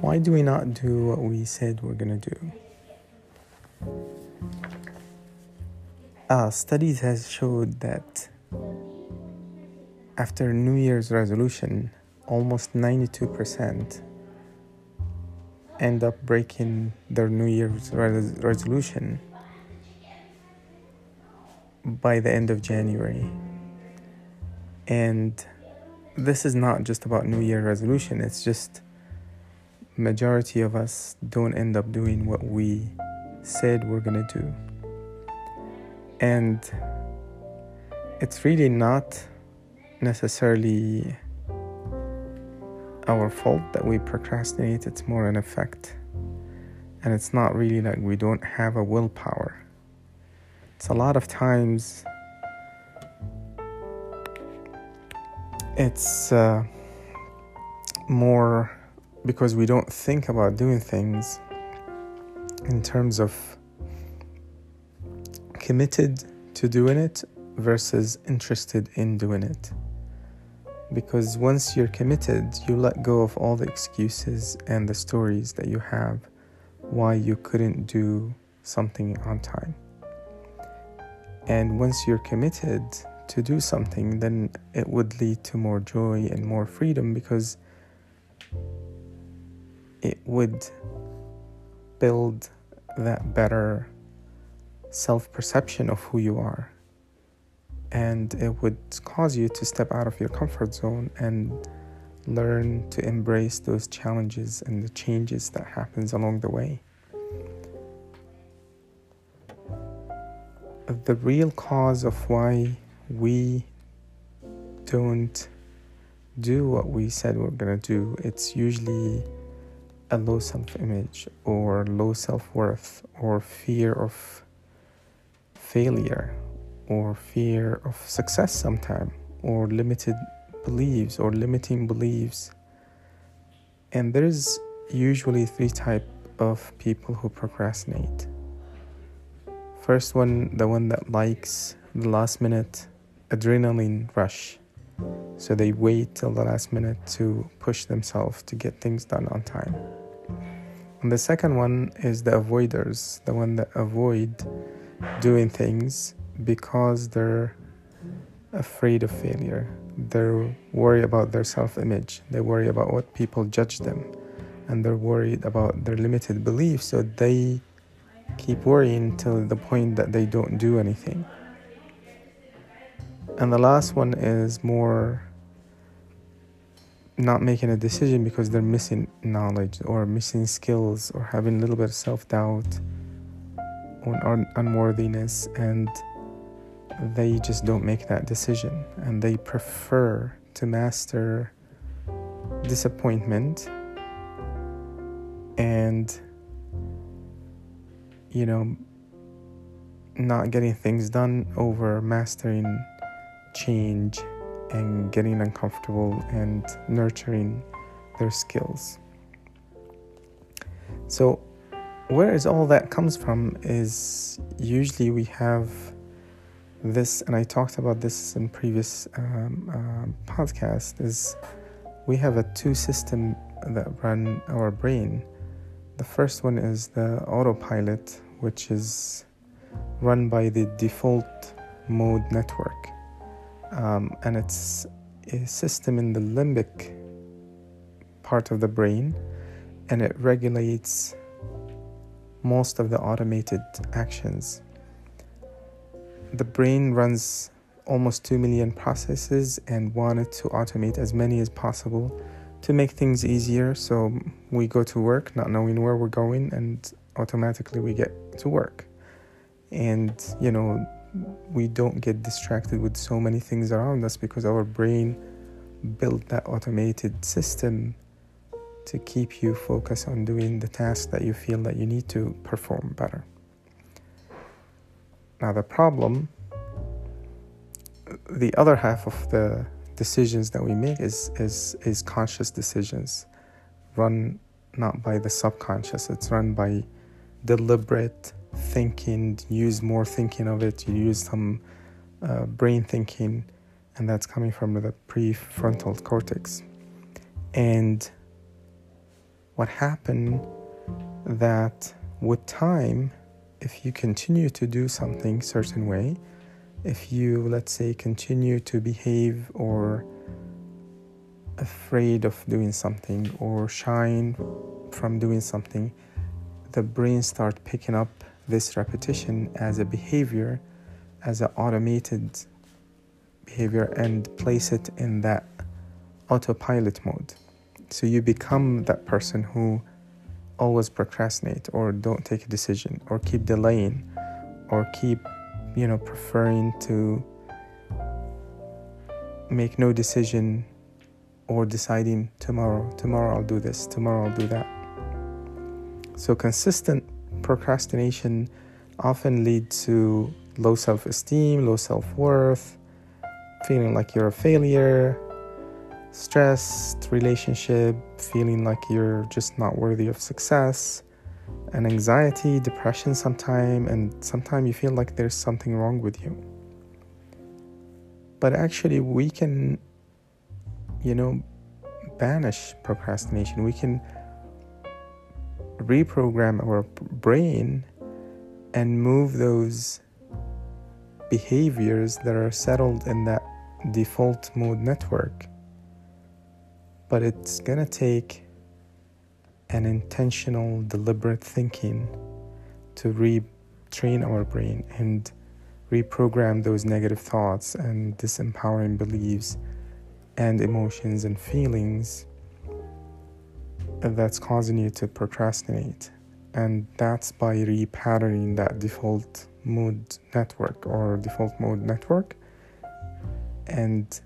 Why do we not do what we said we're going to do? Uh, studies has showed that after New Year's resolution, almost 92% end up breaking their New Year's res- resolution by the end of January. And this is not just about New Year resolution, it's just majority of us don't end up doing what we said we're going to do. And it's really not necessarily our fault that we procrastinate, it's more an effect. And it's not really like we don't have a willpower. It's a lot of times it's uh, more because we don't think about doing things in terms of committed to doing it versus interested in doing it. Because once you're committed, you let go of all the excuses and the stories that you have why you couldn't do something on time. And once you're committed to do something, then it would lead to more joy and more freedom because it would build that better self perception of who you are. And it would cause you to step out of your comfort zone and learn to embrace those challenges and the changes that happens along the way. The real cause of why we don't do what we said we're going to do it's usually a low self-image or low self-worth or fear of failure or fear of success sometime or limited beliefs or limiting beliefs. And there's usually three type of people who procrastinate. First one the one that likes the last minute adrenaline rush. So they wait till the last minute to push themselves to get things done on time and the second one is the avoiders the one that avoid doing things because they're afraid of failure. They're worried about their self image. They worry about what people judge them. And they're worried about their limited beliefs. So they keep worrying till the point that they don't do anything. And the last one is more not making a decision because they're missing knowledge or missing skills or having a little bit of self doubt or unworthiness and they just don't make that decision. And they prefer to master disappointment and you know not getting things done over mastering change and getting uncomfortable and nurturing their skills so where is all that comes from is usually we have this, and I talked about this in previous um, uh, podcast, is we have a two system that run our brain. The first one is the autopilot, which is run by the default mode network, um, and it's a system in the limbic part of the brain, and it regulates most of the automated actions the brain runs almost 2 million processes and wanted to automate as many as possible to make things easier. So we go to work not knowing where we're going, and automatically we get to work. And you know, we don't get distracted with so many things around us because our brain built that automated system to keep you focused on doing the task that you feel that you need to perform better. Now, the problem, the other half of the decisions that we make is, is, is conscious decisions, run not by the subconscious, it's run by deliberate thinking, use more thinking of it, you use some uh, brain thinking, and that's coming from the prefrontal cortex. And what happened that with time if you continue to do something certain way if you let's say continue to behave or afraid of doing something or shine from doing something the brain start picking up this repetition as a behavior as an automated behavior and place it in that autopilot mode. So you become that person who always procrastinate or don't take a decision or keep delaying or keep you know preferring to make no decision or deciding tomorrow tomorrow I'll do this tomorrow I'll do that. So consistent procrastination often leads to low self-esteem low self-worth feeling like you're a failure stressed relationship, feeling like you're just not worthy of success, and anxiety, depression sometime, and sometimes you feel like there's something wrong with you. But actually, we can, you know, banish procrastination. We can reprogram our brain and move those behaviors that are settled in that default mode network. But it's gonna take an intentional, deliberate thinking to retrain our brain and reprogram those negative thoughts and disempowering beliefs and emotions and feelings that's causing you to procrastinate. And that's by repatterning that default mode network or default mode network. And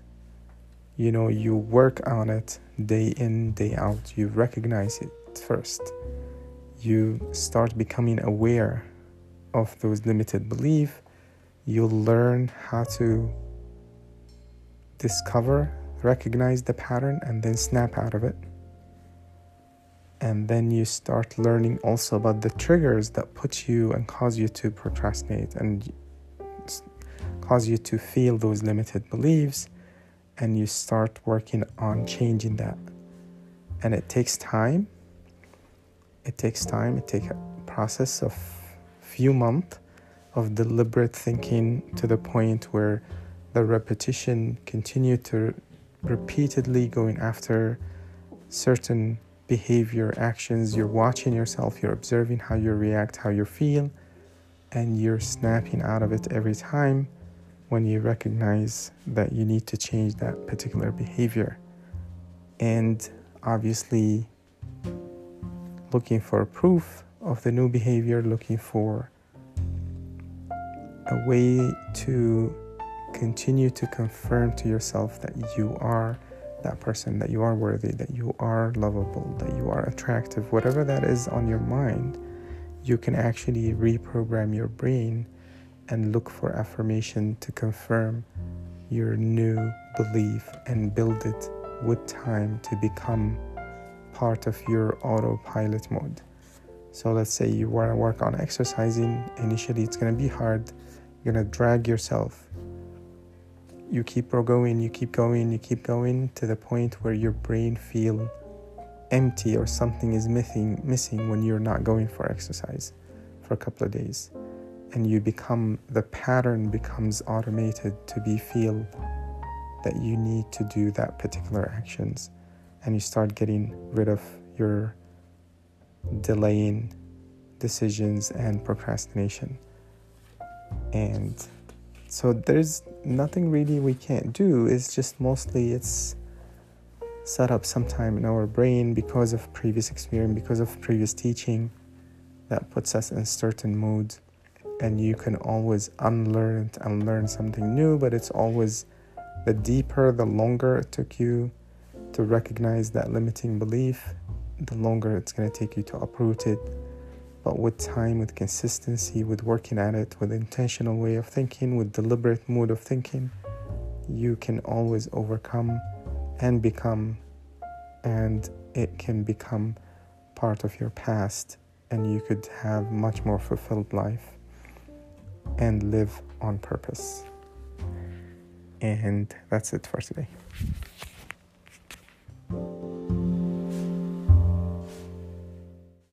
you know, you work on it day in, day out. You recognize it first. You start becoming aware of those limited beliefs. You learn how to discover, recognize the pattern, and then snap out of it. And then you start learning also about the triggers that put you and cause you to procrastinate and cause you to feel those limited beliefs and you start working on changing that. And it takes time. It takes time. It takes a process of few months of deliberate thinking to the point where the repetition continue to repeatedly going after certain behavior actions you're watching yourself you're observing how you react how you feel and you're snapping out of it every time when you recognize that you need to change that particular behavior. And obviously, looking for proof of the new behavior, looking for a way to continue to confirm to yourself that you are that person, that you are worthy, that you are lovable, that you are attractive, whatever that is on your mind, you can actually reprogram your brain and look for affirmation to confirm your new belief and build it with time to become part of your autopilot mode. So let's say you want to work on exercising. Initially, it's going to be hard. You're going to drag yourself. You keep going, you keep going, you keep going to the point where your brain feel empty or something is missing missing when you're not going for exercise for a couple of days. And you become the pattern becomes automated to be feel that you need to do that particular actions. And you start getting rid of your delaying decisions and procrastination. And so there's nothing really we can't do it's just mostly it's set up sometime in our brain because of previous experience because of previous teaching that puts us in certain mood and you can always unlearn it and learn something new, but it's always the deeper, the longer it took you to recognize that limiting belief, the longer it's going to take you to uproot it. But with time, with consistency, with working at it, with intentional way of thinking, with deliberate mood of thinking, you can always overcome and become, and it can become part of your past, and you could have much more fulfilled life and live on purpose. And that's it for today.